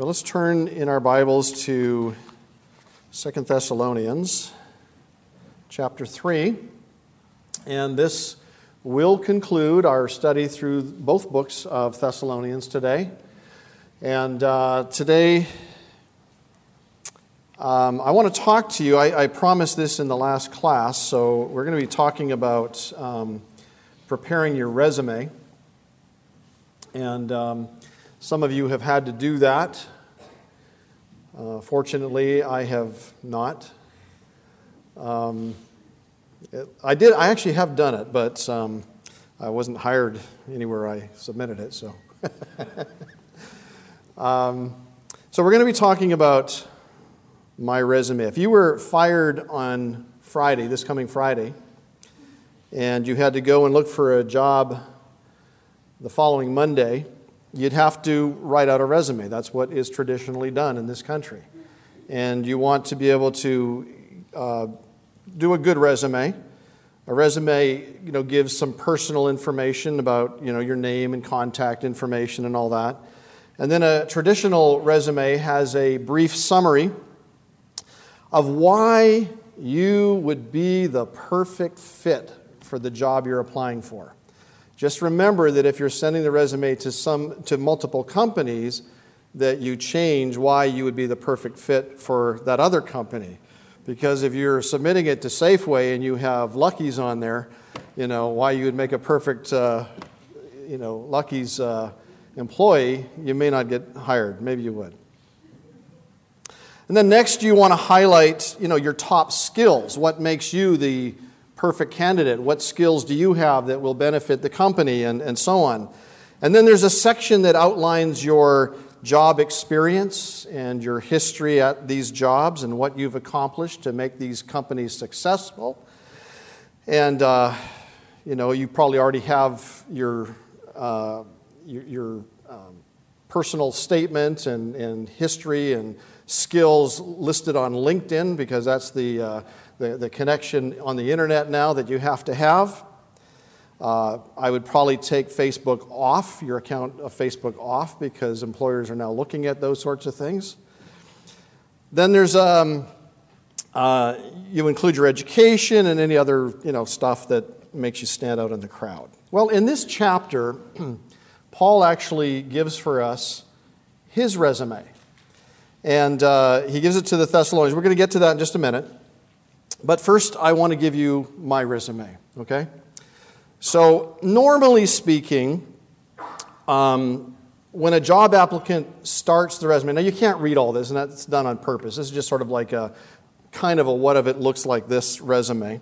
Well, let's turn in our Bibles to Second Thessalonians chapter 3. And this will conclude our study through both books of Thessalonians today. And uh, today, um, I want to talk to you. I, I, promised this in the last class, so we're going to be talking about um, preparing your resume. And um, some of you have had to do that. Uh, fortunately, I have not. Um, it, I did. I actually have done it, but um, I wasn't hired anywhere I submitted it. So, um, so we're going to be talking about my resume. If you were fired on Friday, this coming Friday, and you had to go and look for a job the following Monday you'd have to write out a resume. That's what is traditionally done in this country. And you want to be able to uh, do a good resume. A resume, you know, gives some personal information about, you know, your name and contact information and all that. And then a traditional resume has a brief summary of why you would be the perfect fit for the job you're applying for. Just remember that if you're sending the resume to, some, to multiple companies, that you change why you would be the perfect fit for that other company. Because if you're submitting it to Safeway and you have Lucky's on there, you know, why you would make a perfect, uh, you know, Lucky's uh, employee, you may not get hired. Maybe you would. And then next, you want to highlight, you know, your top skills. What makes you the perfect candidate? What skills do you have that will benefit the company, and, and so on? And then there's a section that outlines your job experience and your history at these jobs and what you've accomplished to make these companies successful. And, uh, you know, you probably already have your, uh, your, your um, personal statement and, and history and skills listed on LinkedIn because that's the, uh, the, the connection on the internet now that you have to have. Uh, I would probably take Facebook off, your account of Facebook off, because employers are now looking at those sorts of things. Then there's um, uh, you include your education and any other you know stuff that makes you stand out in the crowd. Well, in this chapter, Paul actually gives for us his resume, and uh, he gives it to the Thessalonians. We're going to get to that in just a minute. But first, I want to give you my resume, okay? So, normally speaking, um, when a job applicant starts the resume, now you can't read all this, and that's done on purpose. This is just sort of like a kind of a what if it looks like this resume.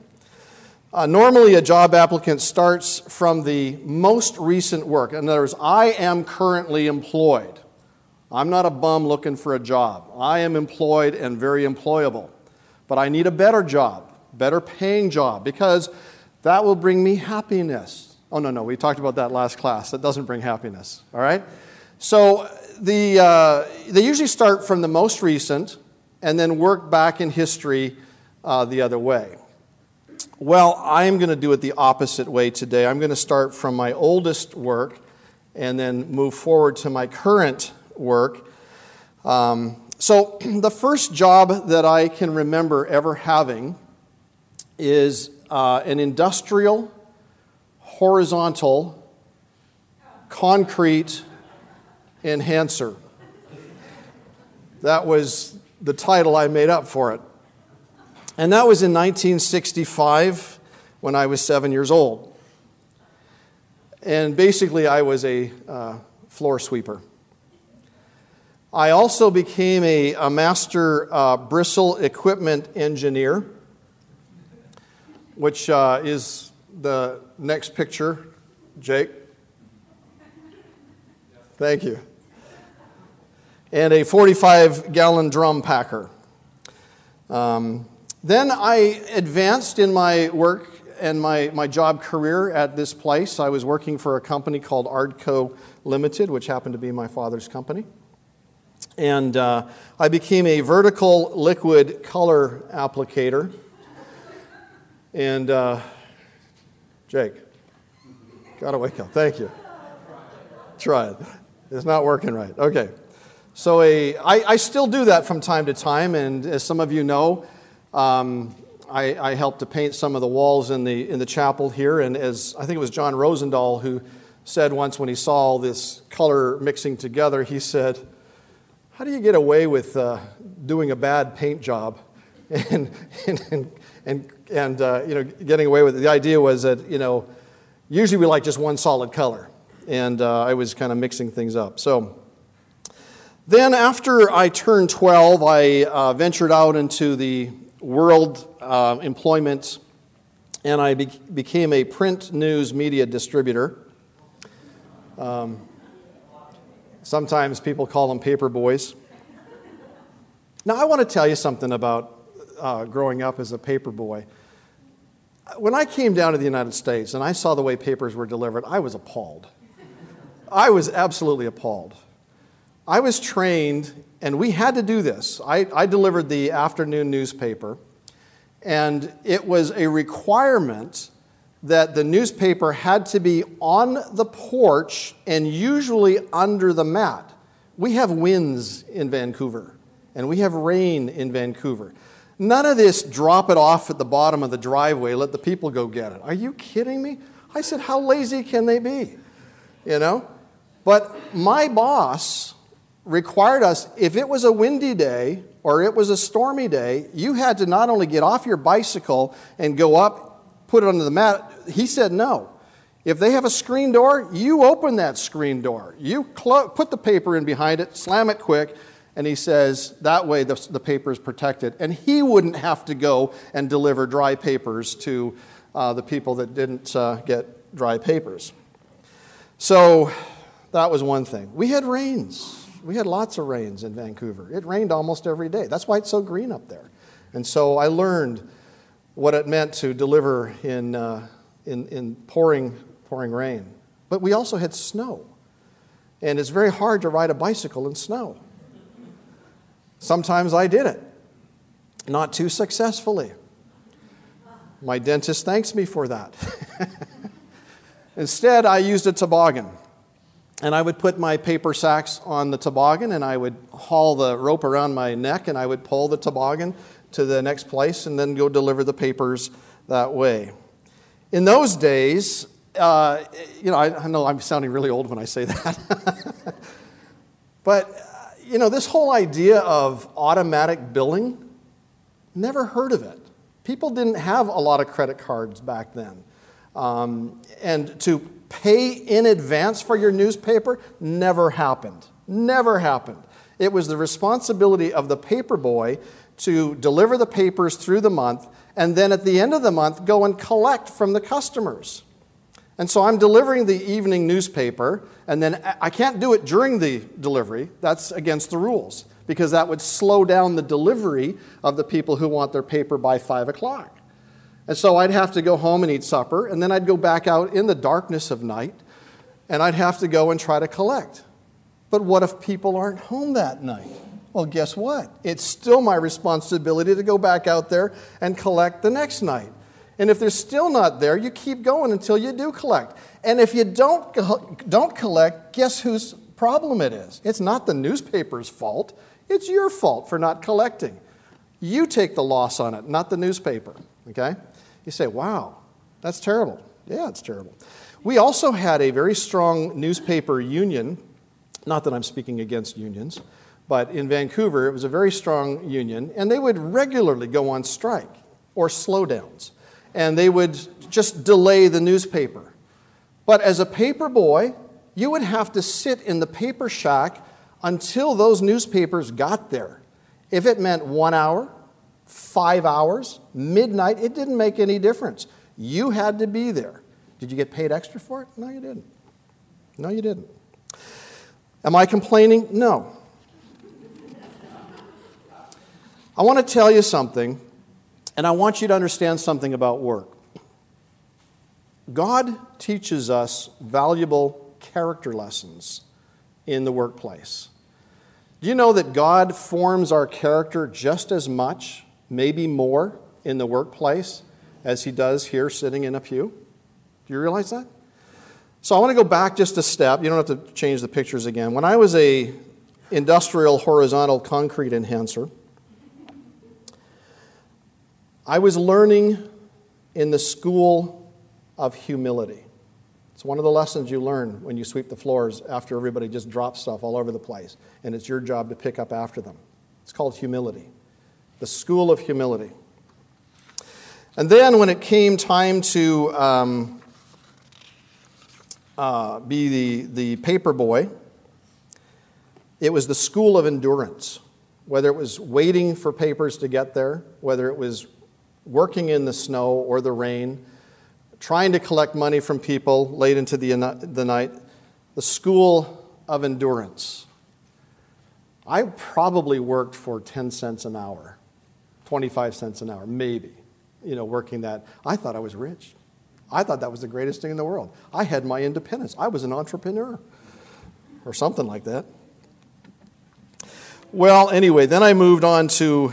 Uh, normally, a job applicant starts from the most recent work. In other words, I am currently employed. I'm not a bum looking for a job. I am employed and very employable but I need a better job, better paying job, because that will bring me happiness. Oh, no, no, we talked about that last class. That doesn't bring happiness, all right? So the, uh, they usually start from the most recent and then work back in history uh, the other way. Well, I'm going to do it the opposite way today. I'm going to start from my oldest work and then move forward to my current work. Um, so, the first job that I can remember ever having is uh, an industrial, horizontal, concrete enhancer. That was the title I made up for it. And that was in 1965 when I was seven years old. And basically, I was a uh, floor sweeper. I also became a, a master uh, bristle equipment engineer, which uh, is the next picture. Jake? Thank you. And a 45 gallon drum packer. Um, then I advanced in my work and my, my job career at this place. I was working for a company called Ardco Limited, which happened to be my father's company. And uh, I became a vertical liquid color applicator. And uh, Jake, got to wake up. Thank you. Try it. It's not working right. Okay. So a, I, I still do that from time to time, and as some of you know, um, I, I helped to paint some of the walls in the, in the chapel here, and as I think it was John Rosendahl who said once when he saw this color mixing together, he said, How do you get away with uh, doing a bad paint job? And, and, and, and uh, you know, getting away with it. The idea was that, you know, usually we like just one solid color, and uh, I was kind of mixing things up. So then, after I turned 12, I uh, ventured out into the world uh, employment and I be- became a print news media distributor. Um, sometimes people call them paper boys. Now, I want to tell you something about uh, growing up as a paper boy. When I came down to the United States and I saw the way papers were delivered, I was appalled. I was absolutely appalled. I was trained, and we had to do this. I, I delivered the afternoon newspaper, and it was a requirement that the newspaper had to be on the porch and usually under the mat. We have winds in Vancouver and we have rain in Vancouver. None of this drop it off at the bottom of the driveway, let the people go get it. Are you kidding me? I said, how lazy can they be? You know? But my boss required us, if it was a windy day or it was a stormy day, you had to not only get off your bicycle and go up put it under the mat. He said no. If they have a screen door, you open that screen door. You put the paper in behind it, slam it quick, and he says that way the, the paper is protected. And he wouldn't have to go and deliver dry papers to uh, the people that didn't uh, get dry papers. So that was one thing. We had rains. We had lots of rains in Vancouver. It rained almost every day. That's why it's so green up there. And so I learned what it meant to deliver in, uh, in, in pouring, pouring rain. But we also had snow. And it's very hard to ride a bicycle in snow. Sometimes I did it, not too successfully. My dentist thanks me for that. Instead, I used a toboggan. And I would put my paper sacks on the toboggan and I would haul the rope around my neck and I would pull the toboggan to the next place and then go deliver the papers that way. In those days, uh, you know, I, I, know I'm sounding really old when I say that. but, you know, this whole idea of automatic billing, never heard of it. People didn't have a lot of credit cards back then. Um, and to pay in advance for your newspaper never happened. Never happened. It was the responsibility of the paper boy to deliver the papers through the month, and then at the end of the month, go and collect from the customers. And so I'm delivering the evening newspaper, and then I can't do it during the delivery. That's against the rules, because that would slow down the delivery of the people who want their paper by 5 o'clock. And so I'd have to go home and eat supper, and then I'd go back out in the darkness of night, and I'd have to go and try to collect. But what if people aren't home that night? Well, guess what? It's still my responsibility to go back out there and collect the next night. And if they're still not there, you keep going until you do collect. And if you don't, don't collect, guess whose problem it is? It's not the newspaper's fault, it's your fault for not collecting. You take the loss on it, not the newspaper. Okay? You say, wow, that's terrible. Yeah, it's terrible. We also had a very strong newspaper union. Not that I'm speaking against unions. But in Vancouver, it was a very strong union, and they would regularly go on strike or slowdowns, and they would just delay the newspaper. But as a paper boy, you would have to sit in the paper shack until those newspapers got there. If it meant one hour, five hours, midnight, it didn't make any difference. You had to be there. Did you get paid extra for it? No, you didn't. No, you didn't. Am I complaining? No. I want to tell you something, and I want you to understand something about work. God teaches us valuable character lessons in the workplace. Do you know that God forms our character just as much, maybe more, in the workplace as He does here sitting in a pew? Do you realize that? So I want to go back just a step. You don't have to change the pictures again. When I was a industrial horizontal concrete enhancer. I was learning in the school of humility. It's one of the lessons you learn when you sweep the floors after everybody just drops stuff all over the place, and it's your job to pick up after them. It's called humility, the school of humility. And then when it came time to um, uh, be the, the paper boy, it was the school of endurance. Whether it was waiting for papers to get there, whether it was working in the snow or the rain, trying to collect money from people late into the, the night, the school of endurance. I probably worked for 10 cents an hour, 25 cents an hour, maybe, you know, working that. I thought I was rich. I thought that was the greatest thing in the world. I had my independence. I was an entrepreneur or something like that. Well, anyway, then I moved on to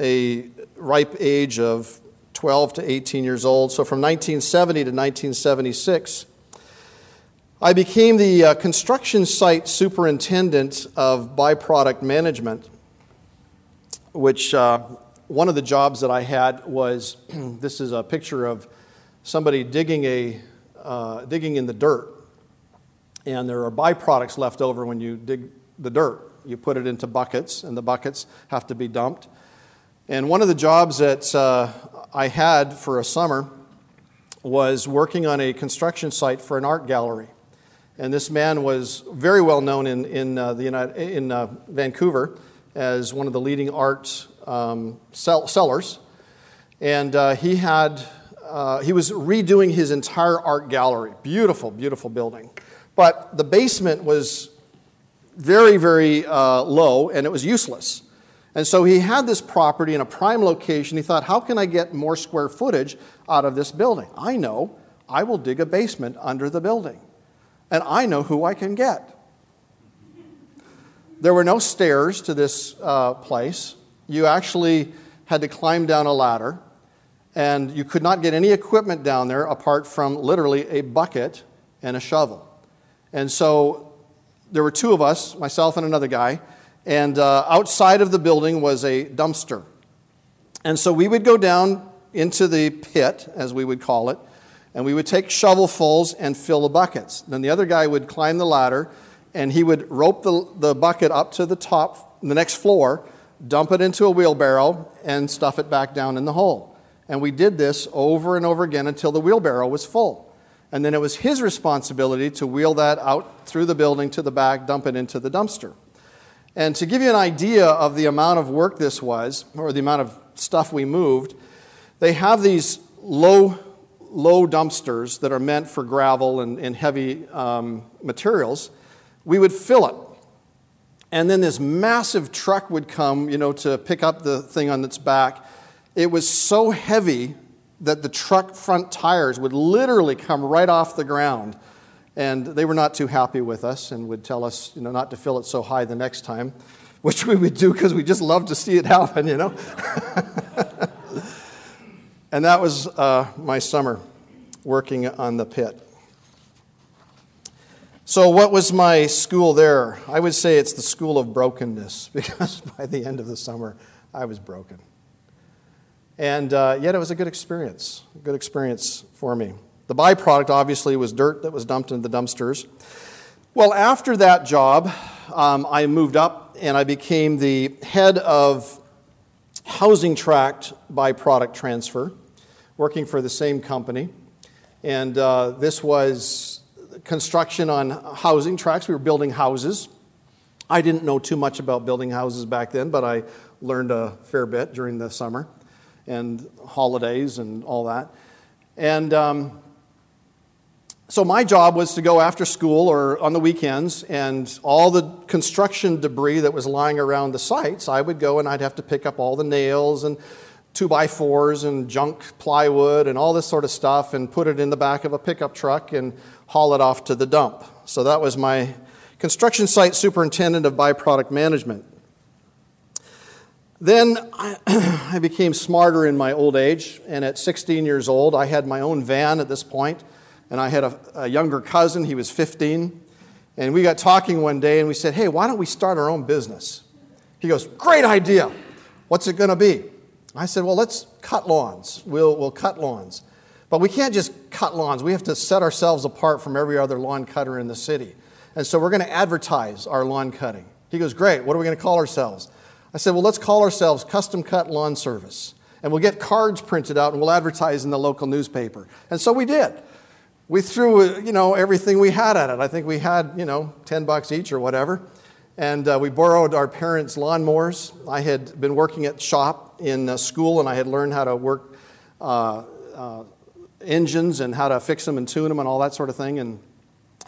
a ripe age of 12 to 18 years old. So from 1970 to 1976, I became the uh, construction site superintendent of byproduct management, which uh, one of the jobs that I had was this is a picture of somebody digging, a, uh, digging in the dirt. And there are byproducts left over when you dig the dirt. You put it into buckets, and the buckets have to be dumped. And one of the jobs that uh, I had for a summer was working on a construction site for an art gallery. And this man was very well known in, in, uh, the United, in uh, Vancouver as one of the leading art um, sell, sellers. And uh, he, had, uh, he was redoing his entire art gallery. Beautiful, beautiful building. But the basement was very, very uh, low and it was useless. And so he had this property in a prime location. He thought, how can I get more square footage out of this building? I know I will dig a basement under the building, and I know who I can get. There were no stairs to this uh, place. You actually had to climb down a ladder, and you could not get any equipment down there apart from literally a bucket and a shovel. And so there were two of us, myself and another guy and uh, outside of the building was a dumpster. And so we would go down into the pit, as we would call it, and we would take shovelfuls and fill the buckets. Then the other guy would climb the ladder and he would rope the, the bucket up to the top, the next floor, dump it into a wheelbarrow, and stuff it back down in the hole. And we did this over and over again until the wheelbarrow was full. And then it was his responsibility to wheel that out through the building to the back, dump it into the dumpster. And to give you an idea of the amount of work this was, or the amount of stuff we moved, they have these low, low dumpsters that are meant for gravel and, and heavy um, materials. We would fill it. And then this massive truck would come, you know, to pick up the thing on its back. It was so heavy that the truck front tires would literally come right off the ground and they were not too happy with us and would tell us, you know, not to fill it so high the next time, which we would do because we just love to see it happen, you know. and that was uh, my summer working on the pit. So, what was my school there? I would say it's the school of brokenness because by the end of the summer, I was broken. And uh, yet, it was a good experience, a good experience for me. The byproduct, obviously, was dirt that was dumped into the dumpsters. Well, after that job, um, I moved up and I became the head of housing tract byproduct transfer, working for the same company. And uh, this was construction on housing tracts. We were building houses. I didn't know too much about building houses back then, but I learned a fair bit during the summer and holidays and all that. And um, so my job was to go after school or on the weekends, and all the construction debris that was lying around the sites, I would go and I'd have to pick up all the nails and two by fours and junk plywood and all this sort of stuff and put it in the back of a pickup truck and haul it off to the dump. So that was my construction site superintendent of byproduct management. Then I became smarter in my old age, and at 16 years old, I had my own van at this point and I had a, a younger cousin, he was 15, And we got talking one day and we said, hey, why don't we start our own business? He goes, great idea. What's it going to be? I said, well, let's cut lawns. We'll, we'll cut lawns. But we can't just cut lawns. We have to set ourselves apart from every other lawn cutter in the city. And so we're going to advertise our lawn cutting. He goes, Great. What are we going to call ourselves? I said, Well, let's call ourselves Custom Cut Lawn Service. And we'll get cards printed out and we'll advertise in the local newspaper. And so we did. We threw, you know, everything we had at it. I think we had, you know, 10 bucks each or whatever. And uh, we borrowed our parents' lawnmowers. I had been working at shop in uh, school and I had learned how to work uh, uh engines and how to fix them and tune them and all that sort of thing. And,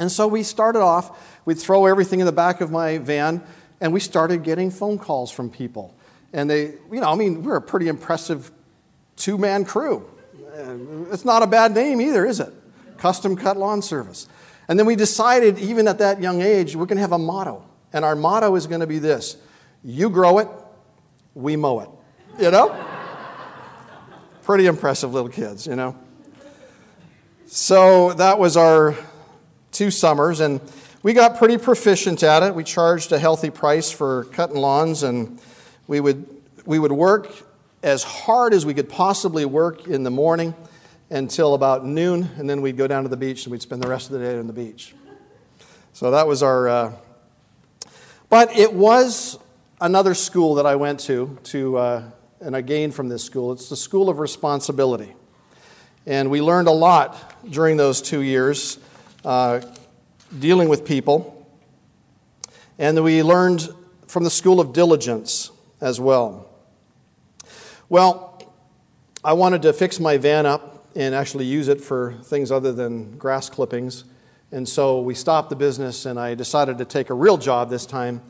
and so we started off, we'd throw everything in the back of my van, and we started getting phone calls from people. And they, you know, I mean, we're a pretty impressive two man crew. It's not a bad name either, is it? Custom Cut Lawn Service. And then we decided, even at that young age, we're going to have a motto. And our motto is going to be this You grow it, we mow it. You know? Pretty impressive little kids, you know? So that was our two summers, and we got pretty proficient at it. We charged a healthy price for cutting lawns, and we would, we would work as hard as we could possibly work in the morning until about noon, and then we'd go down to the beach and we'd spend the rest of the day on the beach. So that was our. Uh, but it was another school that I went to, to uh, and I gained from this school. It's the School of Responsibility. And we learned a lot during those two years uh, dealing with people. And we learned from the School of Diligence as well. Well, I wanted to fix my van up and actually use it for things other than grass clippings. And so we stopped the business and I decided to take a real job this time.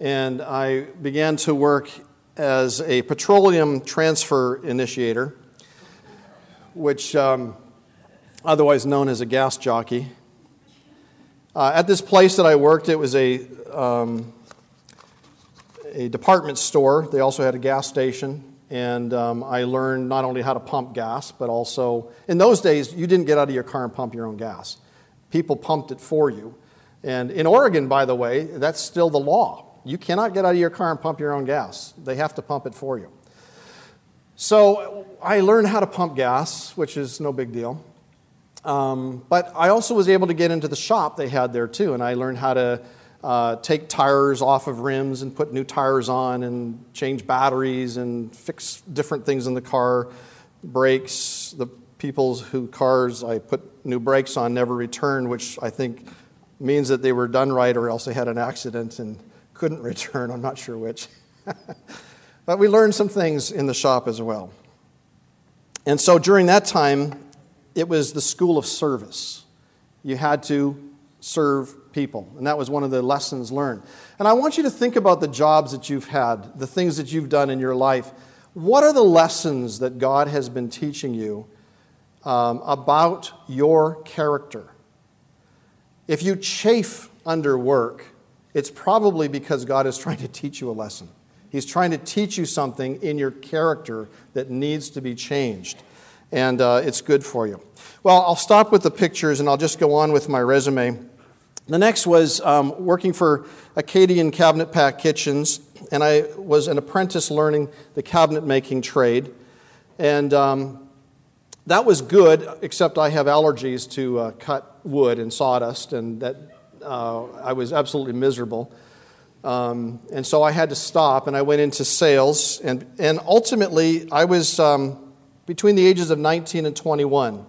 And I began to work as a petroleum transfer initiator which um, otherwise known as a gas jockey. Uh, at this place that I worked, it was a, um, a department store. They also had a gas station. And um, I learned not only how to pump gas, but also, in those days, you didn't get out of your car and pump your own gas. People pumped it for you. And in Oregon, by the way, that's still the law. You cannot get out of your car and pump your own gas, they have to pump it for you. So I learned how to pump gas, which is no big deal. Um, but I also was able to get into the shop they had there too, and I learned how to uh, take tires off of rims and put new tires on and change batteries and fix different things in the car, brakes. The people's who cars I put new brakes on never returned, which I think means that they were done right or else they had an accident and couldn't return. I'm not sure which. But we learned some things in the shop as well. And so during that time, it was the school of service. You had to serve people, and that was one of the lessons learned. And I want you to think about the jobs that you've had, the things that you've done in your life. What are the lessons that God has been teaching you um, about your character? If you chafe under work, it's probably because God is trying to teach you a lesson. He's trying to teach you something in your character that needs to be changed. And uh, it's good for you. Well, I'll stop with the pictures and I'll just go on with my resume. The next was um, working for Acadian Cabinet Pack Kitchens, and I was an apprentice learning the cabinet making trade. And um, that was good, except I have allergies to uh, cut wood and sawdust, and that uh, I was absolutely miserable. Um, and so I had to stop and I went into sales. And, and ultimately, I was um, between the ages of 19 and 21.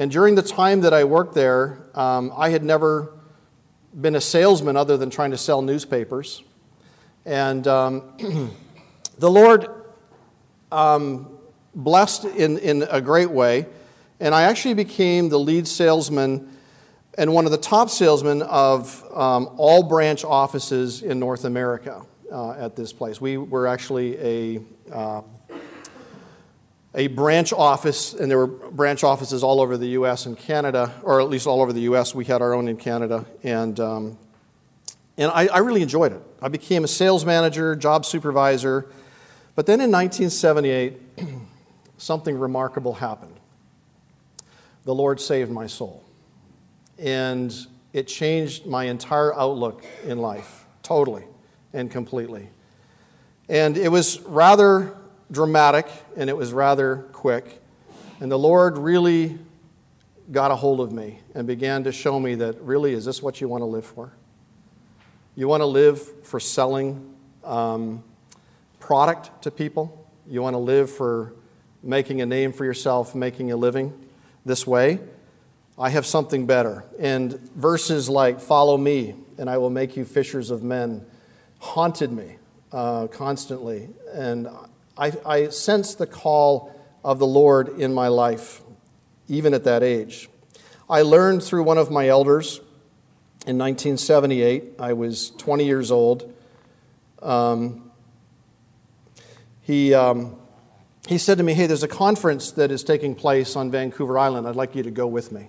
And during the time that I worked there, um, I had never been a salesman other than trying to sell newspapers. And um, the Lord um, blessed in, in a great way. And I actually became the lead salesman and one of the top salesmen of um, all branch offices in North America uh, at this place. We were actually a, uh, a branch office, and there were branch offices all over the U.S. and Canada, or at least all over the U.S. We had our own in Canada, and, um, and I, I really enjoyed it. I became a sales manager, job supervisor, but then in 1978, something remarkable happened. The Lord saved my soul. And it changed my entire outlook in life, totally and completely. And it was rather dramatic and it was rather quick. And the Lord really got a hold of me and began to show me that really, is this what you want to live for? You want to live for selling um, product to people? You want to live for making a name for yourself, making a living this way? I have something better. And verses like, Follow me, and I will make you fishers of men, haunted me uh, constantly. And I, I sensed the call of the Lord in my life, even at that age. I learned through one of my elders in 1978. I was 20 years old. Um, he, um, he said to me, Hey, there's a conference that is taking place on Vancouver Island. I'd like you to go with me.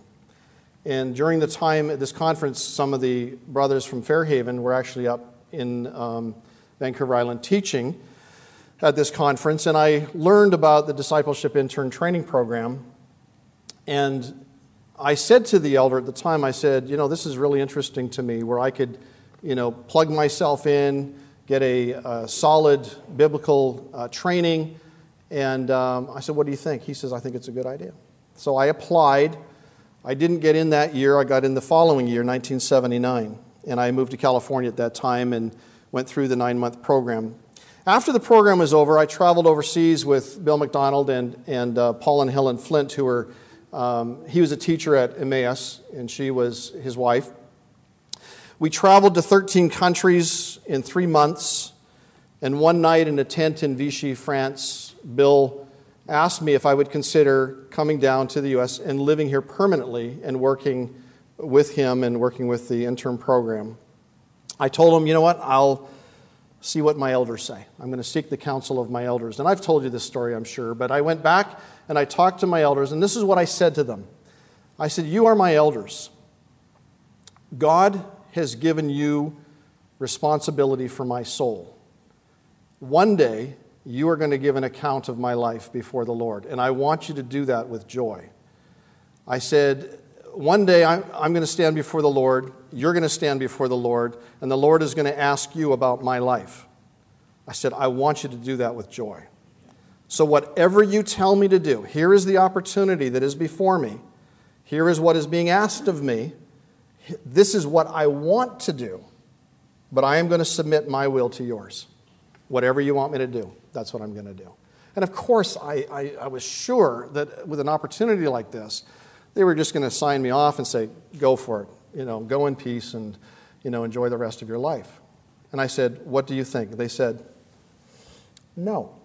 And during the time at this conference, some of the brothers from Fairhaven were actually up in um, Vancouver Island teaching at this conference. And I learned about the discipleship intern training program. And I said to the elder at the time, I said, you know, this is really interesting to me where I could, you know, plug myself in, get a, a solid biblical uh, training. And um, I said, what do you think? He says, I think it's a good idea. So I applied. I didn't get in that year. I got in the following year, 1979. And I moved to California at that time and went through the nine month program. After the program was over, I traveled overseas with Bill MacDonald and, and uh, Paul and Helen Flint, who were, um, he was a teacher at Emmaus, and she was his wife. We traveled to 13 countries in three months, and one night in a tent in Vichy, France, Bill asked me if I would consider coming down to the U.S. and living here permanently and working with him and working with the intern program. I told him, you know what, I'll see what my elders say. I'm going to seek the counsel of my elders. And I've told you this story, I'm sure, but I went back and I talked to my elders, and this is what I said to them I said, You are my elders. God has given you responsibility for my soul. One day, you are going to give an account of my life before the Lord, and I want you to do that with joy. I said, One day I'm, I'm going to stand before the Lord, you're going to stand before the Lord, and the Lord is going to ask you about my life. I said, I want you to do that with joy. So, whatever you tell me to do, here is the opportunity that is before me. Here is what is being asked of me. This is what I want to do, but I am going to submit my will to yours. Whatever you want me to do that's what I'm going to do. And of course, I, I, I, was sure that with an opportunity like this, they were just going to sign me off and say, go for it. You know, go in peace and, you know, enjoy the rest of your life. And I said, what do you think? They said, no.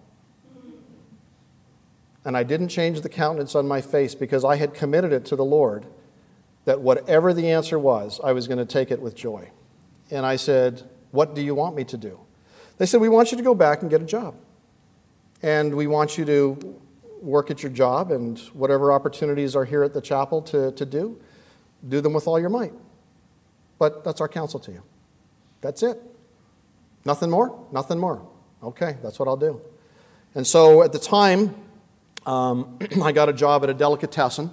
And I didn't change the countenance on my face because I had committed it to the Lord that whatever the answer was, I was going to take it with joy. And I said, What do you want me to do? They said, We want you to go back and get a job. And we want you to work at your job and whatever opportunities are here at the chapel to, to do, do them with all your might. But that's our counsel to you. That's it. Nothing more? Nothing more. Okay, that's what I'll do. And so at the time, um, I got a job at a delicatessen.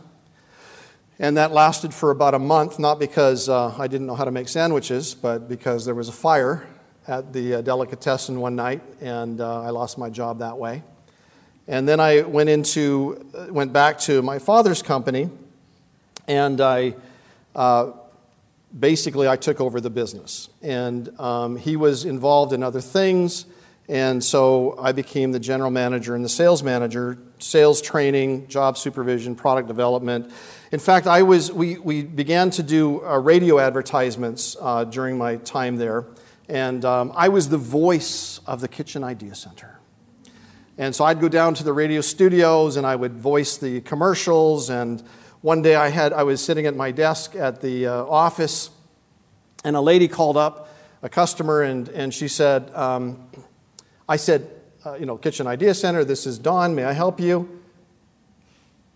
And that lasted for about a month, not because uh, I didn't know how to make sandwiches, but because there was a fire at the uh, delicatessen one night, and uh, I lost my job that way. And then I went into, went back to my father's company, and I uh, basically I took over the business. And um, he was involved in other things, and so I became the general manager and the sales manager, sales training, job supervision, product development. In fact, I was, we, we began to do uh, radio advertisements uh, during my time there. And um, I was the voice of the Kitchen Idea Center. And so I'd go down to the radio studios and I would voice the commercials. And one day I, had, I was sitting at my desk at the uh, office, and a lady called up, a customer, and, and she said, um, I said, uh, you know, Kitchen Idea Center, this is Don, may I help you?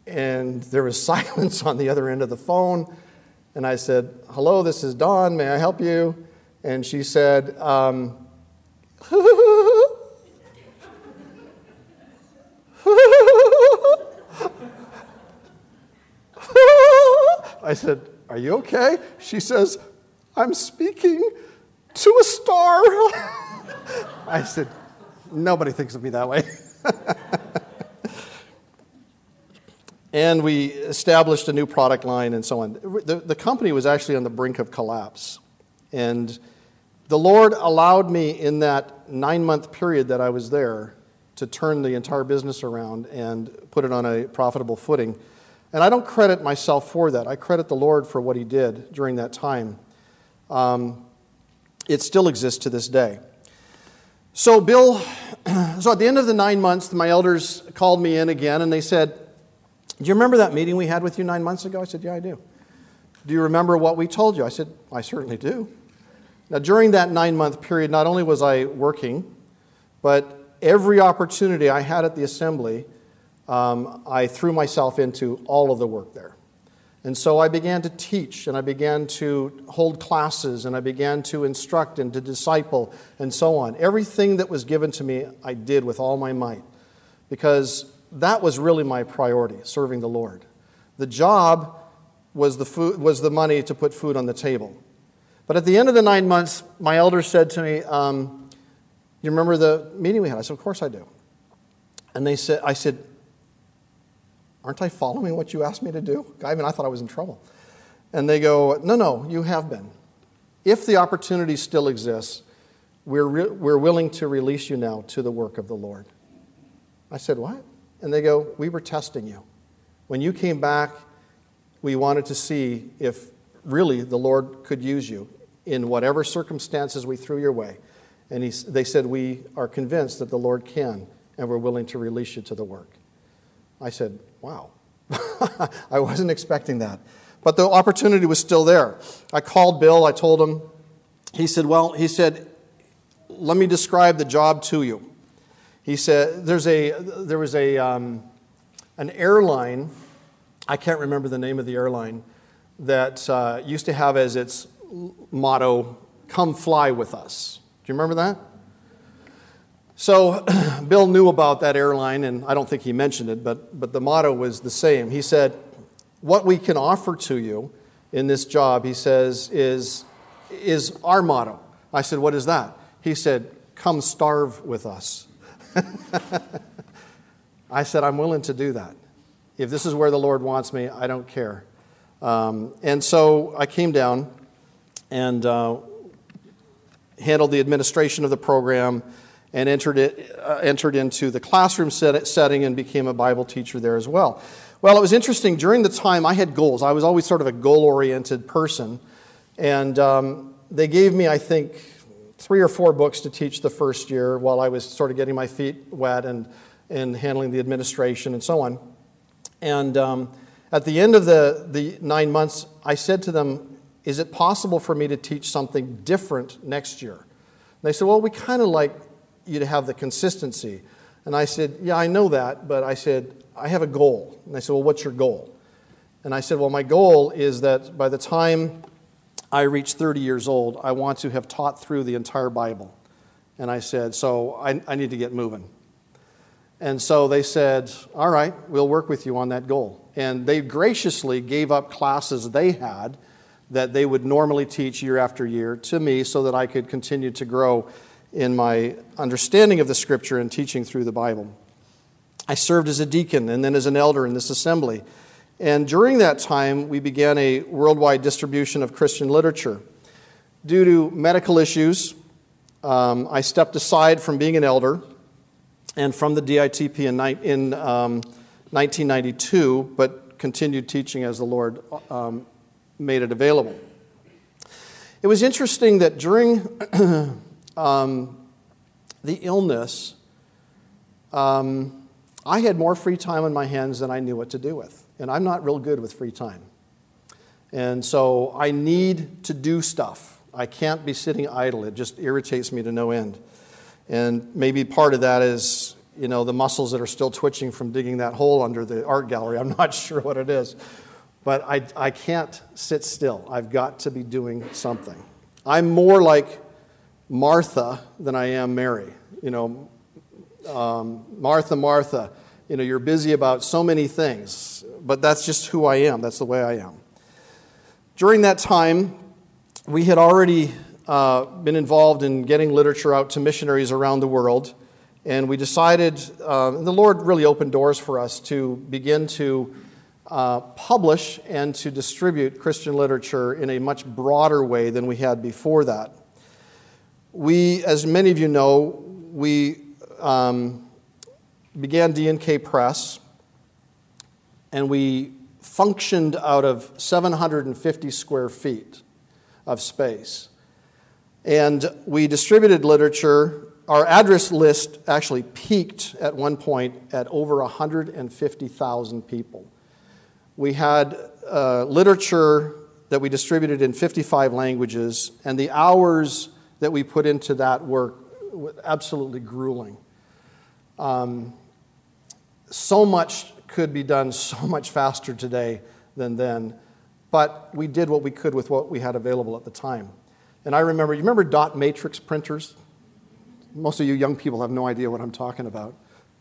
And there was silence on the other end of the phone. And I said, hello, this is Don, may I help you? and she said, um, I said, Are you okay? She says, I'm speaking to a star. I said, Nobody thinks of me that way. and we established a new product line and so on. The, the company was actually on the brink of collapse. And the Lord allowed me in that nine month period that I was there to turn the entire business around and put it on a profitable footing. And I don't credit myself for that. I credit the Lord for what He did during that time. Um, it still exists to this day. So, Bill, so at the end of the nine months, my elders called me in again and they said, Do you remember that meeting we had with you nine months ago? I said, Yeah, I do. Do you remember what we told you? I said, I certainly do. Now, during that nine month period, not only was I working, but every opportunity I had at the assembly, um, I threw myself into all of the work there. And so I began to teach and I began to hold classes and I began to instruct and to disciple and so on. Everything that was given to me, I did with all my might because that was really my priority, serving the Lord. The job was the, food, was the money to put food on the table. But at the end of the nine months, my elders said to me, um, You remember the meeting we had? I said, Of course I do. And they said, I said, Aren't I following what you asked me to do? I mean, I thought I was in trouble. And they go, No, no, you have been. If the opportunity still exists, we're, re- we're willing to release you now to the work of the Lord. I said, What? And they go, We were testing you. When you came back, we wanted to see if really the Lord could use you in whatever circumstances we threw your way. And he, they said, We are convinced that the Lord can, and we're willing to release you to the work. I said, Wow. I wasn't expecting that. But the opportunity was still there. I called Bill, I told him, he said, Well, he said, let me describe the job to you. He said, There's a, there was a, um, an airline, I can't remember the name of the airline, that uh, used to have as its motto, Come fly with us. Do you remember that? So Bill knew about that airline, and I don't think he mentioned it, but, but the motto was the same. He said, What we can offer to you in this job, he says, is, is our motto. I said, What is that? He said, Come starve with us. I said, I'm willing to do that. If this is where the Lord wants me, I don't care. Um, and so I came down and uh, handled the administration of the program and entered, it, uh, entered into the classroom set, setting and became a Bible teacher there as well. Well, it was interesting. During the time, I had goals. I was always sort of a goal oriented person. And um, they gave me, I think, three or four books to teach the first year while I was sort of getting my feet wet and, and handling the administration and so on. And um, at the end of the, the nine months, I said to them, Is it possible for me to teach something different next year? And they said, Well, we kind of like you to have the consistency. And I said, Yeah, I know that, but I said, I have a goal. And I said, Well, what's your goal? And I said, Well, my goal is that by the time I reach 30 years old, I want to have taught through the entire Bible. And I said, So I, I need to get moving. And so they said, All right, we'll work with you on that goal. And they graciously gave up classes they had that they would normally teach year after year to me so that I could continue to grow in my understanding of the scripture and teaching through the Bible. I served as a deacon and then as an elder in this assembly. And during that time, we began a worldwide distribution of Christian literature. Due to medical issues, um, I stepped aside from being an elder and from the DITP in, in um, 1992, but continued teaching as the Lord um, made it available. It was interesting that during um, the illness, um, I had more free time on my hands than I knew what to do with. And I'm not real good with free time. And so I need to do stuff. I can't be sitting idle. It just irritates me to no end. And maybe part of that is, you know, the muscles that are still twitching from digging that hole under the art gallery. I'm not sure what it is. But I, I can't sit still. I've got to be doing something. I'm more like Martha than I am Mary. You know, um, Martha, Martha, you know, you're busy about so many things, but that's just who I am. That's the way I am. During that time, we had already uh, been involved in getting literature out to missionaries around the world. And we decided, uh, the Lord really opened doors for us to begin to uh, publish and to distribute Christian literature in a much broader way than we had before that. We, as many of you know, we um, began D&K Press, and we functioned out of 750 square feet of space. And we distributed literature. Our address list actually peaked at one point at over 150,000 people. We had uh, literature that we distributed in 55 languages, and the hours that we put into that work absolutely grueling. Um, so much could be done so much faster today than then, but we did what we could with what we had available at the time. And I remember, you remember dot matrix printers? Most of you young people have no idea what I'm talking about.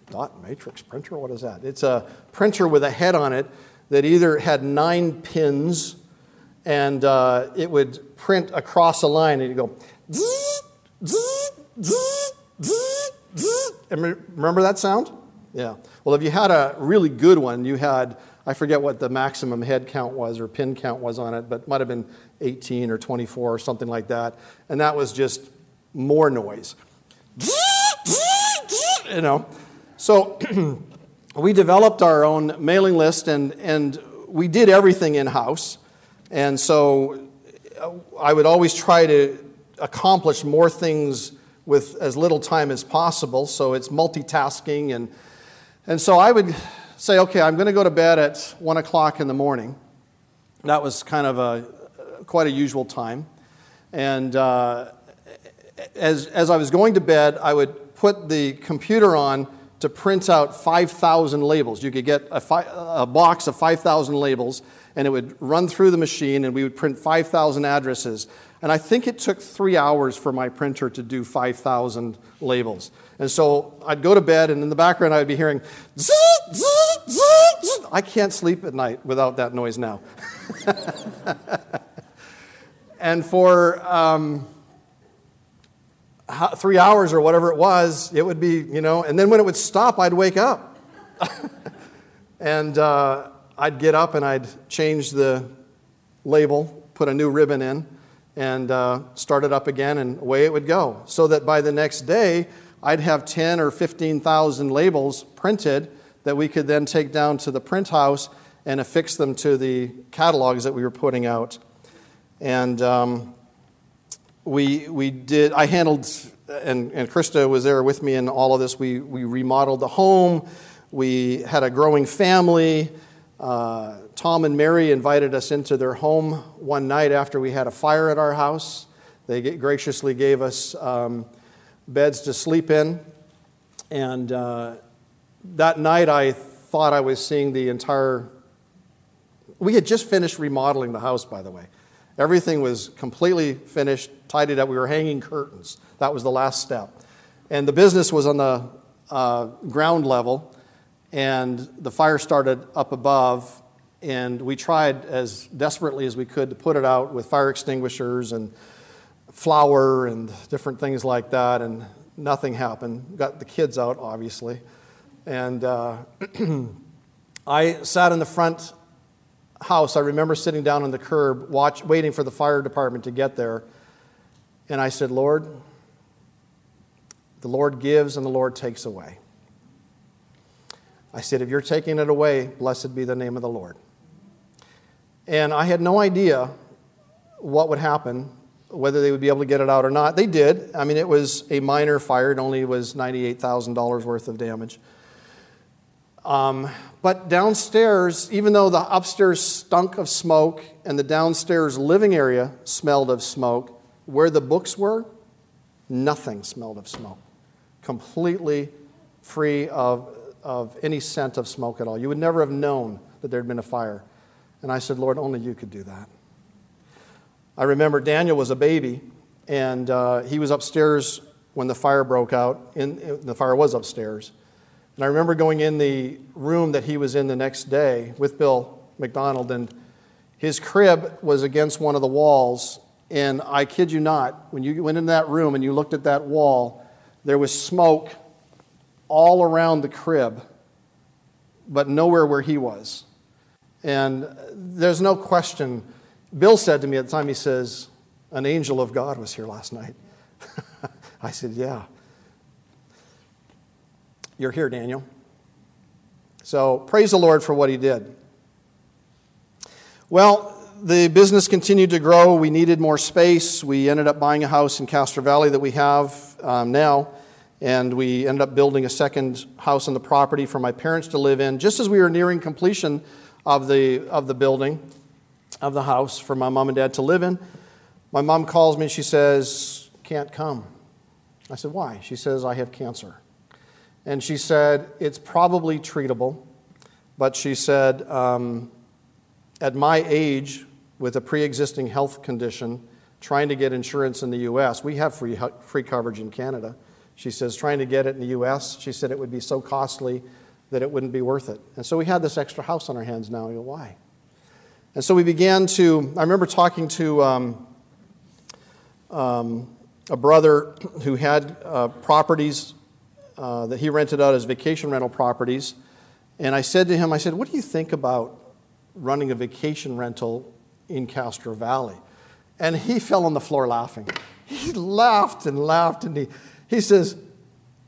Dot matrix printer? What is that? It's a printer with a head on it that either had nine pins and uh, it would print across a line and you go, remember that sound? Yeah. Well, if you had a really good one, you had, I forget what the maximum head count was or pin count was on it, but it might have been 18 or 24 or something like that. And that was just more noise. You know? So we developed our own mailing list and, and we did everything in house. And so uh, I would always try to accomplish more things with as little time as possible. So it's multitasking. And, and so I would say, okay, I'm going to go to bed at 1 o'clock in the morning. That was kind of a, quite a usual time. And uh, as, as I was going to bed, I would put the computer on to print out 5,000 labels. You could get a, fi- a box of 5,000 labels, and it would run through the machine, and we would print 5,000 addresses. And I think it took three hours for my printer to do 5,000 labels. And so I'd go to bed, and in the background, I'd be hearing, zzz, zzz, zzz, I can't sleep at night without that noise now. And for um, three hours or whatever it was, it would be, you know, and then when it would stop, I'd wake up. and uh, I'd get up and I'd change the label, put a new ribbon in, and uh, start it up again, and away it would go. So that by the next day, I'd have 10 or 15,000 labels printed that we could then take down to the print house and affix them to the catalogs that we were putting out. And um, we, we did, I handled, and, and Krista was there with me in all of this. We, we remodeled the home, we had a growing family. Uh, Tom and Mary invited us into their home one night after we had a fire at our house. They graciously gave us um, beds to sleep in. And uh, that night, I thought I was seeing the entire. We had just finished remodeling the house, by the way. Everything was completely finished, tidied up. We were hanging curtains. That was the last step. And the business was on the uh, ground level, and the fire started up above. And we tried as desperately as we could to put it out with fire extinguishers and flour and different things like that, and nothing happened. Got the kids out, obviously. And uh, I sat in the front house, I remember sitting down on the curb, watch, waiting for the fire department to get there. And I said, Lord, the Lord gives and the Lord takes away. I said, if you're taking it away, blessed be the name of the Lord. And I had no idea what would happen, whether they would be able to get it out or not. They did. I mean, it was a minor fire, it only was $98,000 worth of damage. Um, but downstairs, even though the upstairs stunk of smoke and the downstairs living area smelled of smoke, where the books were, nothing smelled of smoke. Completely free of, of any scent of smoke at all. You would never have known that there had been a fire. And I said, Lord, only you could do that. I remember Daniel was a baby, and uh, he was upstairs when the fire broke out. In, the fire was upstairs. And I remember going in the room that he was in the next day with Bill MacDonald, and His crib was against one of the walls, and I kid you not, when you went in that room and you looked at that wall, there was smoke all around the crib, but nowhere where he was. And there's no question. Bill said to me at the time, he says, An angel of God was here last night. I said, Yeah. You're here, Daniel. So praise the Lord for what he did. Well, the business continued to grow. We needed more space. We ended up buying a house in Castro Valley that we have um, now, and we ended up building a second house on the property for my parents to live in. Just as we were nearing completion of the, of the building, of the house for my mom and dad to live in, my mom calls me and she says, Can't come. I said, Why? She says, I have cancer. And she said, It's probably treatable, but she said, um, At my age, with a pre existing health condition, trying to get insurance in the US, we have free, free coverage in Canada. She says, trying to get it in the US, she said it would be so costly that it wouldn't be worth it. And so we had this extra house on our hands now. I go, why? And so we began to, I remember talking to um, um, a brother who had uh, properties uh, that he rented out as vacation rental properties. And I said to him, I said, What do you think about running a vacation rental in Castro Valley? And he fell on the floor laughing. He laughed and laughed, and he, he says,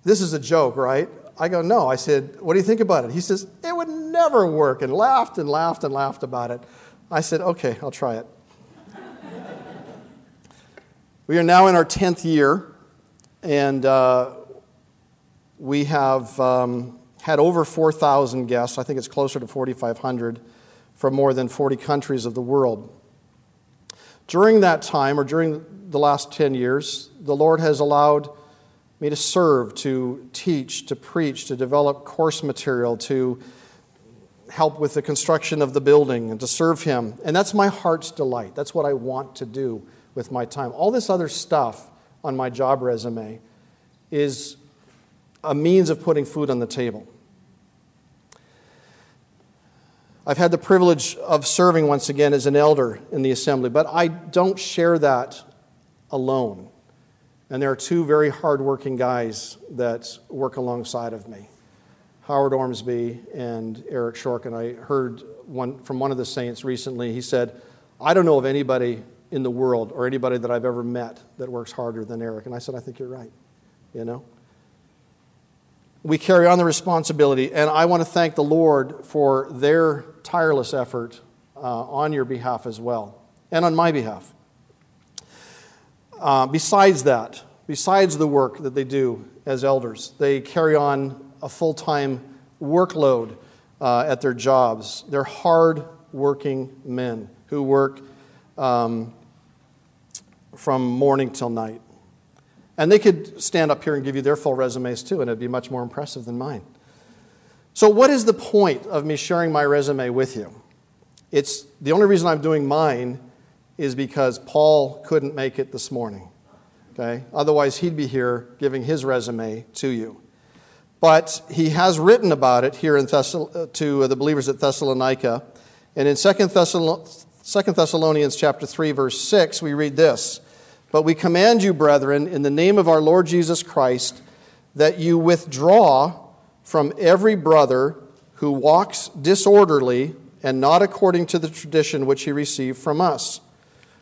This is a joke, right? I go, No. I said, What do you think about it? He says, It would never work, and laughed and laughed and laughed about it. I said, Okay, I'll try it. We are now in our 10th year, and uh, we have um, had over 4,000 guests. I think it's closer to 4,500 from more than 40 countries of the world. During that time, or during the last 10 years, the Lord has allowed me to serve, to teach, to preach, to develop course material, to help with the construction of the building, and to serve Him. And that's my heart's delight. That's what I want to do with my time. All this other stuff on my job resume is a means of putting food on the table. I've had the privilege of serving once again as an elder in the assembly, but I don't share that alone. And there are two very hardworking guys that work alongside of me Howard Ormsby and Eric Shork. And I heard one, from one of the saints recently, he said, I don't know of anybody in the world or anybody that I've ever met that works harder than Eric. And I said, I think you're right. You know? We carry on the responsibility, and I want to thank the Lord for their tireless effort uh, on your behalf as well, and on my behalf. Uh, besides that, besides the work that they do as elders, they carry on a full time workload uh, at their jobs. They're hard working men who work um, from morning till night. And they could stand up here and give you their full resumes too, and it'd be much more impressive than mine. So, what is the point of me sharing my resume with you? It's the only reason I'm doing mine is because Paul couldn't make it this morning. Okay? Otherwise, he'd be here giving his resume to you. But he has written about it here in Thessal- uh, to the believers at Thessalonica. And in 2 Thessalonians chapter 3 verse 6, we read this: but we command you, brethren, in the name of our Lord Jesus Christ, that you withdraw from every brother who walks disorderly and not according to the tradition which he received from us.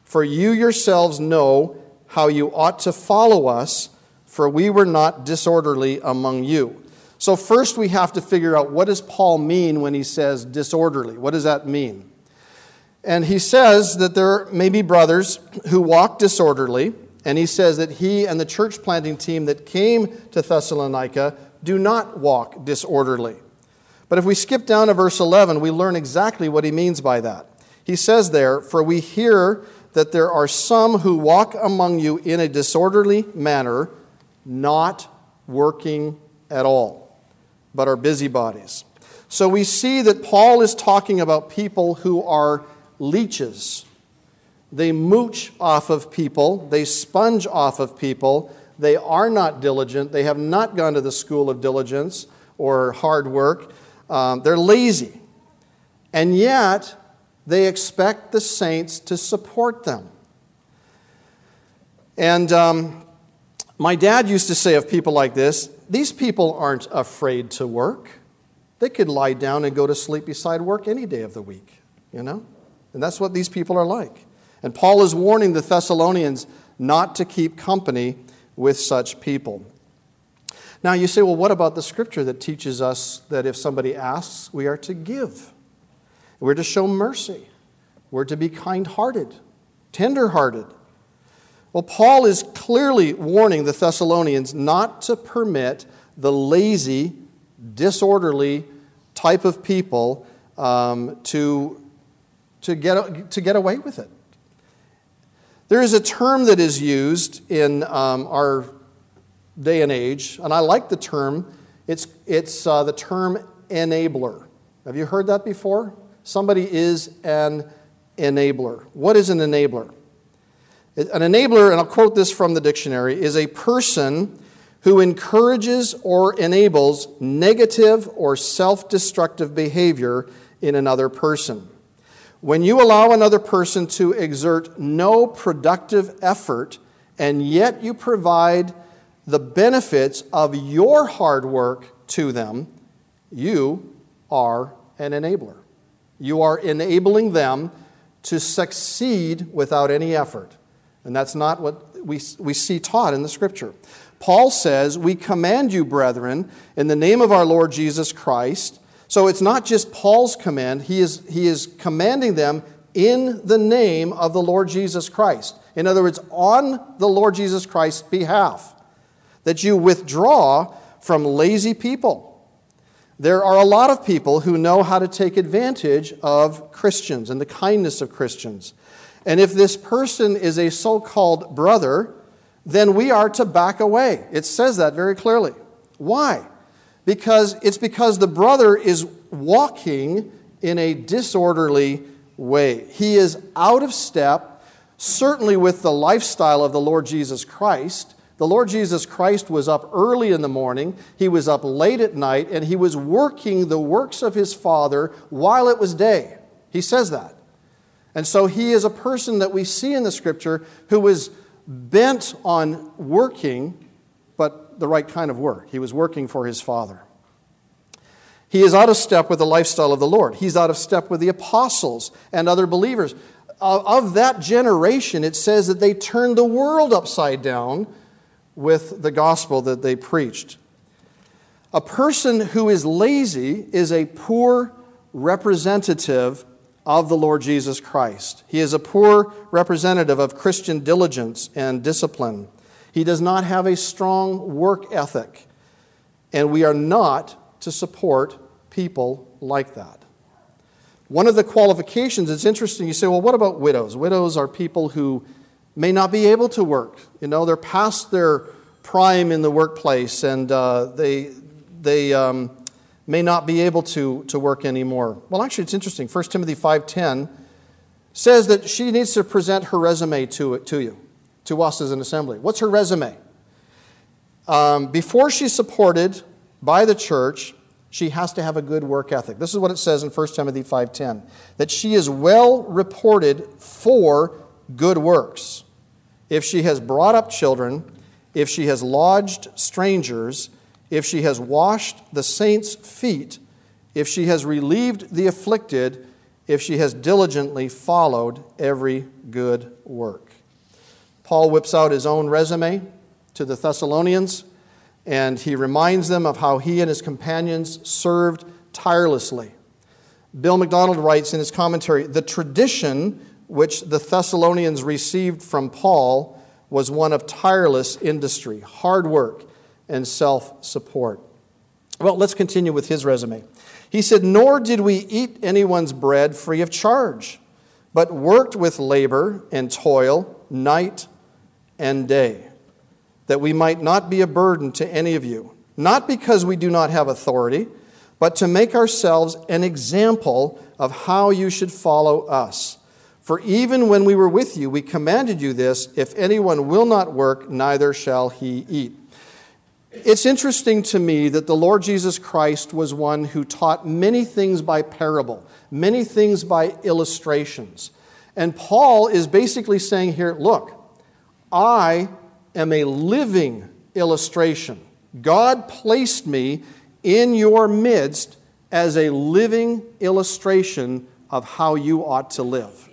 For you yourselves know how you ought to follow us, for we were not disorderly among you. So, first we have to figure out what does Paul mean when he says disorderly? What does that mean? And he says that there may be brothers who walk disorderly, and he says that he and the church planting team that came to Thessalonica do not walk disorderly. But if we skip down to verse 11, we learn exactly what he means by that. He says there, For we hear that there are some who walk among you in a disorderly manner, not working at all, but are busybodies. So we see that Paul is talking about people who are leeches. They mooch off of people, they sponge off of people. They are not diligent, they have not gone to the school of diligence or hard work. Um, they're lazy. And yet, they expect the saints to support them. And um, my dad used to say of people like this these people aren't afraid to work. They could lie down and go to sleep beside work any day of the week, you know? And that's what these people are like. And Paul is warning the Thessalonians not to keep company with such people. Now, you say, well, what about the scripture that teaches us that if somebody asks, we are to give? We're to show mercy. We're to be kind hearted, tender hearted. Well, Paul is clearly warning the Thessalonians not to permit the lazy, disorderly type of people um, to, to, get, to get away with it. There is a term that is used in um, our day and age, and I like the term. It's, it's uh, the term enabler. Have you heard that before? Somebody is an enabler. What is an enabler? An enabler, and I'll quote this from the dictionary, is a person who encourages or enables negative or self destructive behavior in another person. When you allow another person to exert no productive effort and yet you provide the benefits of your hard work to them, you are an enabler. You are enabling them to succeed without any effort. And that's not what we, we see taught in the scripture. Paul says, We command you, brethren, in the name of our Lord Jesus Christ so it's not just Paul's command, he is, he is commanding them in the name of the Lord Jesus Christ. In other words, on the Lord Jesus Christ's behalf, that you withdraw from lazy people. There are a lot of people who know how to take advantage of Christians and the kindness of Christians. And if this person is a so called brother, then we are to back away. It says that very clearly. Why? because it's because the brother is walking in a disorderly way. He is out of step, certainly with the lifestyle of the Lord Jesus Christ. The Lord Jesus Christ was up early in the morning, he was up late at night, and he was working the works of his Father while it was day. He says that. And so he is a person that we see in the scripture who was bent on working but the right kind of work. He was working for his Father. He is out of step with the lifestyle of the Lord. He's out of step with the apostles and other believers. Of that generation, it says that they turned the world upside down with the gospel that they preached. A person who is lazy is a poor representative of the Lord Jesus Christ. He is a poor representative of Christian diligence and discipline. He does not have a strong work ethic. And we are not to support people like that. One of the qualifications, it's interesting, you say, well, what about widows? Widows are people who may not be able to work. You know, they're past their prime in the workplace and uh, they, they um, may not be able to, to work anymore. Well, actually, it's interesting. 1 Timothy 5.10 says that she needs to present her resume to, to you to us as an assembly. What's her resume? Um, before she's supported by the church, she has to have a good work ethic. This is what it says in 1 Timothy 5:10, that she is well reported for good works. If she has brought up children, if she has lodged strangers, if she has washed the saints' feet, if she has relieved the afflicted, if she has diligently followed every good work. Paul whips out his own resume to the Thessalonians, and he reminds them of how he and his companions served tirelessly. Bill MacDonald writes in his commentary the tradition which the Thessalonians received from Paul was one of tireless industry, hard work, and self support. Well, let's continue with his resume. He said, Nor did we eat anyone's bread free of charge, but worked with labor and toil night and day, that we might not be a burden to any of you, not because we do not have authority, but to make ourselves an example of how you should follow us. For even when we were with you, we commanded you this if anyone will not work, neither shall he eat. It's interesting to me that the Lord Jesus Christ was one who taught many things by parable, many things by illustrations. And Paul is basically saying here look, I am a living illustration. God placed me in your midst as a living illustration of how you ought to live.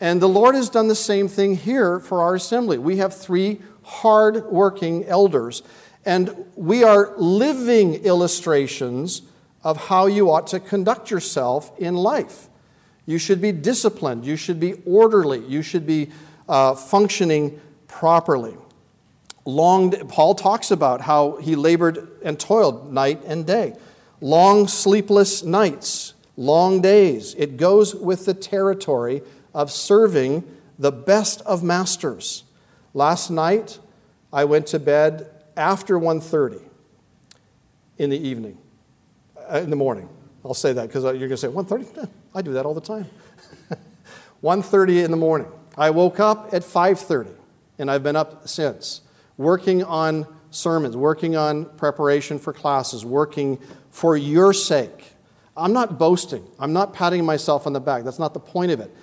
And the Lord has done the same thing here for our assembly. We have three hard working elders, and we are living illustrations of how you ought to conduct yourself in life. You should be disciplined, you should be orderly, you should be uh, functioning properly. Long, Paul talks about how he labored and toiled night and day. Long sleepless nights, long days. It goes with the territory of serving the best of masters. Last night, I went to bed after 1.30 in the evening, uh, in the morning. I'll say that because you're going to say, 1.30? I do that all the time. 1.30 in the morning. I woke up at 5.30, and I've been up since, working on sermons, working on preparation for classes, working for your sake. I'm not boasting. I'm not patting myself on the back. That's not the point of it.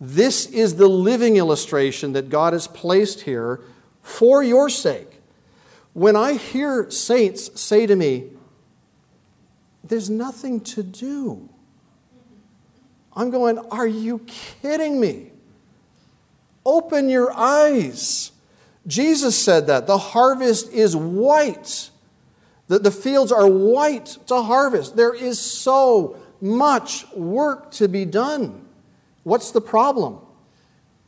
This is the living illustration that God has placed here for your sake. When I hear saints say to me, There's nothing to do, I'm going, Are you kidding me? Open your eyes. Jesus said that. The harvest is white. The, the fields are white to harvest. There is so much work to be done. What's the problem?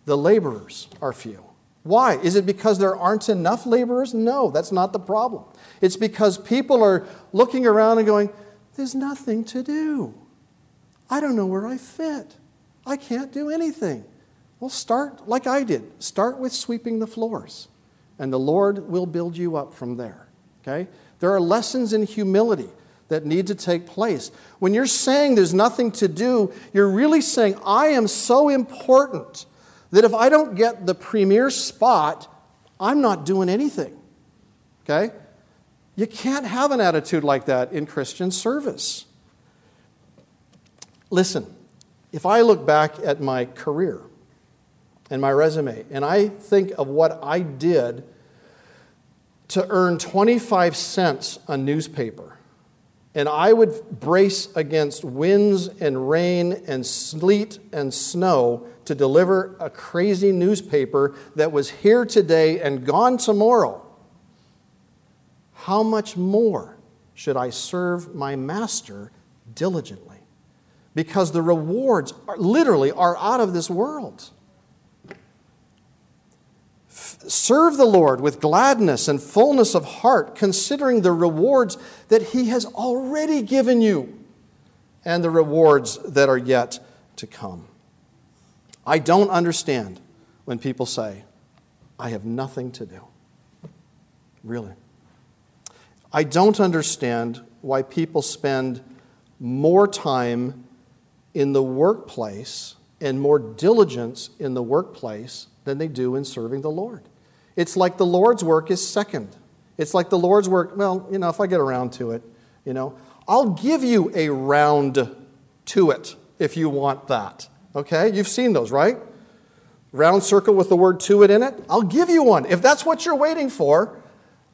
The laborers are few. Why? Is it because there aren't enough laborers? No, that's not the problem. It's because people are looking around and going, There's nothing to do. I don't know where I fit. I can't do anything. Well, start like I did. Start with sweeping the floors, and the Lord will build you up from there. Okay? There are lessons in humility that need to take place. When you're saying there's nothing to do, you're really saying, I am so important that if I don't get the premier spot, I'm not doing anything. Okay? You can't have an attitude like that in Christian service. Listen, if I look back at my career and my resume and I think of what I did to earn 25 cents a newspaper, and I would brace against winds and rain and sleet and snow to deliver a crazy newspaper that was here today and gone tomorrow. How much more should I serve my master diligently? Because the rewards are, literally are out of this world. Serve the Lord with gladness and fullness of heart, considering the rewards that He has already given you and the rewards that are yet to come. I don't understand when people say, I have nothing to do. Really. I don't understand why people spend more time in the workplace and more diligence in the workplace than they do in serving the Lord. It's like the Lord's work is second. It's like the Lord's work, well, you know, if I get around to it, you know, I'll give you a round to it if you want that. Okay? You've seen those, right? Round circle with the word to it in it. I'll give you one. If that's what you're waiting for,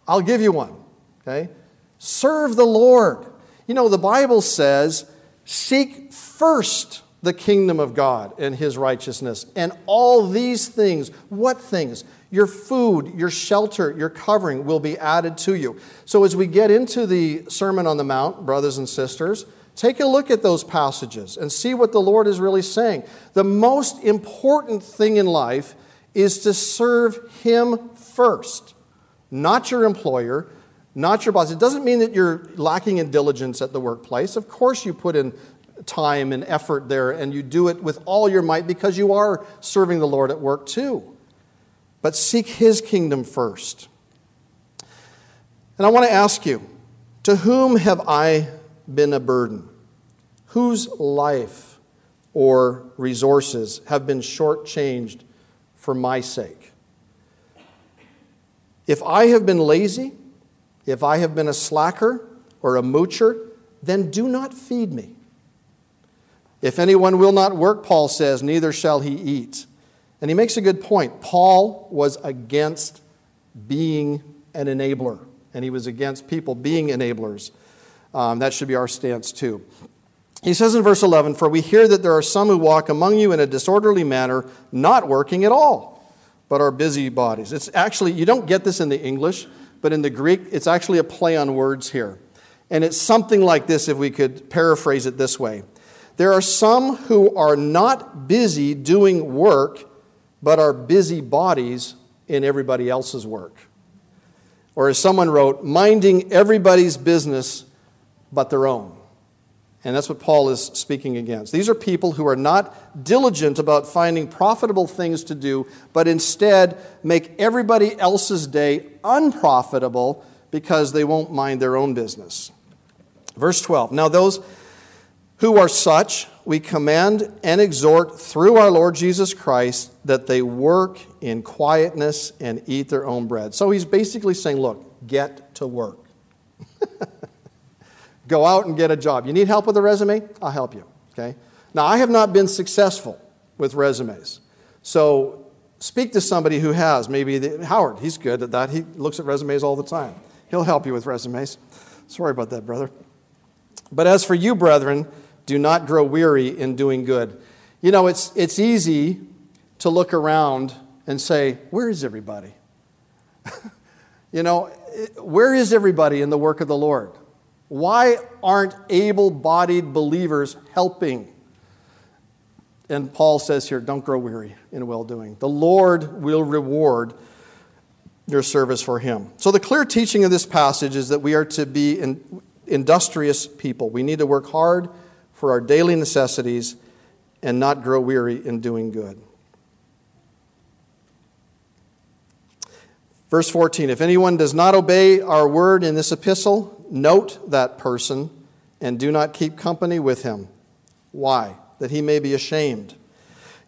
I'll give you one. Okay? Serve the Lord. You know, the Bible says, seek first the kingdom of God and his righteousness. And all these things, what things? Your food, your shelter, your covering will be added to you. So, as we get into the Sermon on the Mount, brothers and sisters, take a look at those passages and see what the Lord is really saying. The most important thing in life is to serve Him first, not your employer, not your boss. It doesn't mean that you're lacking in diligence at the workplace. Of course, you put in time and effort there, and you do it with all your might because you are serving the Lord at work too. But seek His kingdom first. And I want to ask you to whom have I been a burden? Whose life or resources have been shortchanged for my sake? If I have been lazy, If I have been a slacker or a moocher, then do not feed me. If anyone will not work, Paul says, neither shall he eat. And he makes a good point. Paul was against being an enabler, and he was against people being enablers. Um, that should be our stance too. He says in verse 11, For we hear that there are some who walk among you in a disorderly manner, not working at all, but are busybodies. It's actually, you don't get this in the English, but in the Greek, it's actually a play on words here. And it's something like this if we could paraphrase it this way There are some who are not busy doing work, but are busy bodies in everybody else's work. Or as someone wrote, minding everybody's business but their own. And that's what Paul is speaking against. These are people who are not diligent about finding profitable things to do, but instead make everybody else's day unprofitable because they won't mind their own business. Verse 12 Now, those who are such, we command and exhort through our Lord Jesus Christ that they work in quietness and eat their own bread. So he's basically saying, Look, get to work. Go out and get a job. You need help with a resume? I'll help you. Okay? Now, I have not been successful with resumes. So speak to somebody who has. Maybe the, Howard, he's good at that. He looks at resumes all the time. He'll help you with resumes. Sorry about that, brother. But as for you, brethren, do not grow weary in doing good. You know, it's, it's easy to look around and say, Where is everybody? you know, where is everybody in the work of the Lord? Why aren't able bodied believers helping? And Paul says here, don't grow weary in well doing. The Lord will reward your service for Him. So, the clear teaching of this passage is that we are to be in, industrious people. We need to work hard for our daily necessities and not grow weary in doing good. Verse 14 If anyone does not obey our word in this epistle, note that person and do not keep company with him. Why? That he may be ashamed.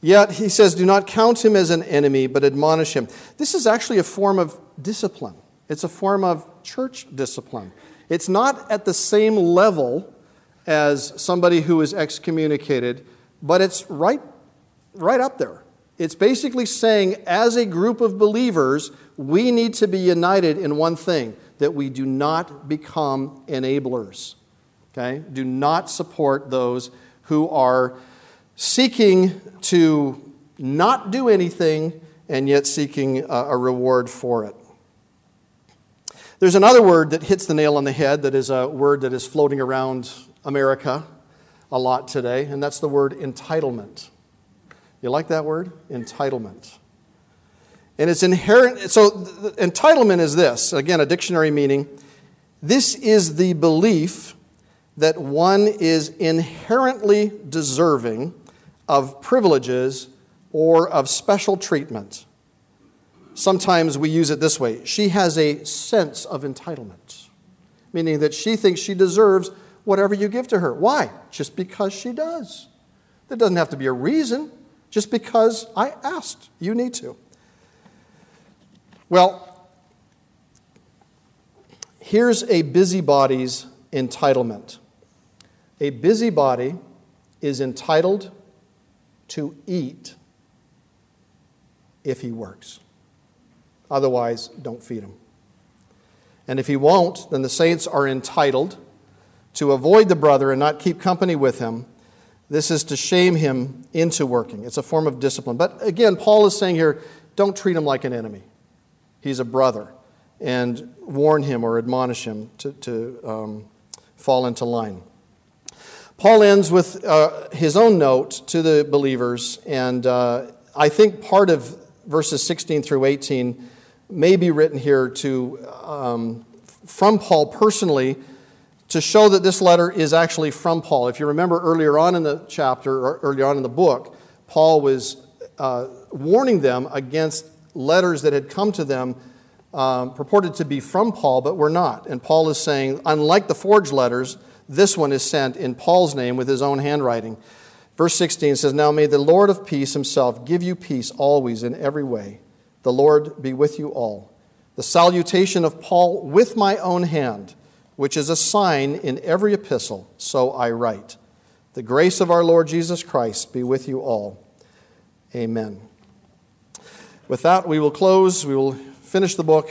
Yet he says, do not count him as an enemy, but admonish him. This is actually a form of discipline, it's a form of church discipline. It's not at the same level as somebody who is excommunicated, but it's right, right up there. It's basically saying, as a group of believers, we need to be united in one thing that we do not become enablers. Okay? Do not support those who are seeking to not do anything and yet seeking a, reward for it. There's another word that hits the nail on the head that is a word that is floating around America a lot today, and that's the word entitlement. You like that word? Entitlement. And it's inherent. So, entitlement is this again, a dictionary meaning. This is the belief that one is inherently deserving of privileges or of special treatment. Sometimes we use it this way she has a sense of entitlement, meaning that she thinks she deserves whatever you give to her. Why? Just because she does. There doesn't have to be a reason, just because I asked. You need to. Well, here's a busybody's entitlement. A busybody is entitled to eat if he works. Otherwise, don't feed him. And if he won't, then the saints are entitled to avoid the brother and not keep company with him. This is to shame him into working. It's a form of discipline. But again, Paul is saying here don't treat him like an enemy he's a brother, and warn him or admonish him to, to um, fall into line. Paul ends with uh, his own note to the believers, and uh, I think part of verses 16 through 18 may be written here to, um, from Paul personally to show that this letter is actually from Paul. If you remember earlier on in the chapter, or earlier on in the book, Paul was uh, warning them against letters that had come to them um, purported to be from Paul, but were not. And Paul is saying, unlike the forged letters, this one is sent in Paul's name with his own handwriting. Verse 16 says, Now may the Lord of peace himself give you peace always in every way. The Lord be with you all. The salutation of Paul with my own hand, which is a sign in every epistle, so I write. The grace of our Lord Jesus Christ be with you all. Amen. With that, we will close. We will finish the book,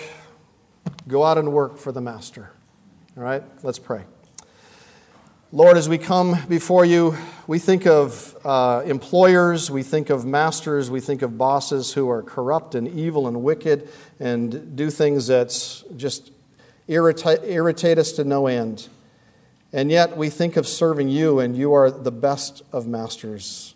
go out and work for the Master. All right, let's pray. Lord, as we come before you, we think of uh, employers, we think of masters, we think of bosses who are corrupt and evil and wicked and do things that just irritate, irritate us to no end. And yet we think of serving you, and you are the best of masters.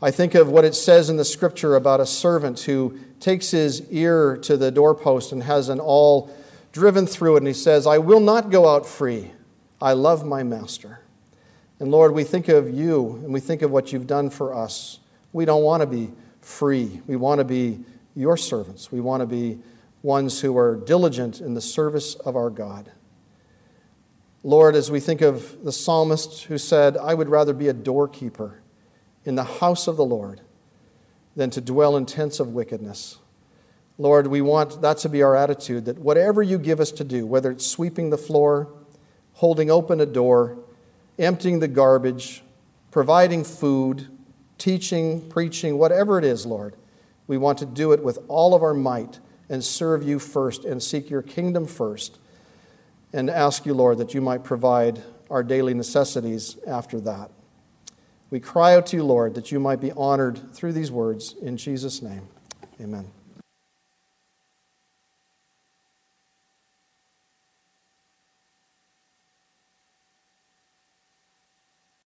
I think of what it says in the scripture about a servant who takes his ear to the doorpost and has an awl driven through it, and he says, I will not go out free. I love my master. And Lord, we think of you and we think of what you've done for us. We don't want to be free. We want to be your servants. We want to be ones who are diligent in the service of our God. Lord, as we think of the psalmist who said, I would rather be a doorkeeper in the house of the Lord than to dwell in tents of wickedness. Lord, we want that to be our attitude that whatever you give us to do, whether it's sweeping the floor, holding open a door, emptying the garbage, providing food, teaching, preaching, whatever it is, Lord. We want to do it with all of our might and serve you first and seek your kingdom first and ask you, Lord, that you might provide our daily necessities after that. We cry out to you, Lord, that you might be honored through these words. In Jesus' name, amen.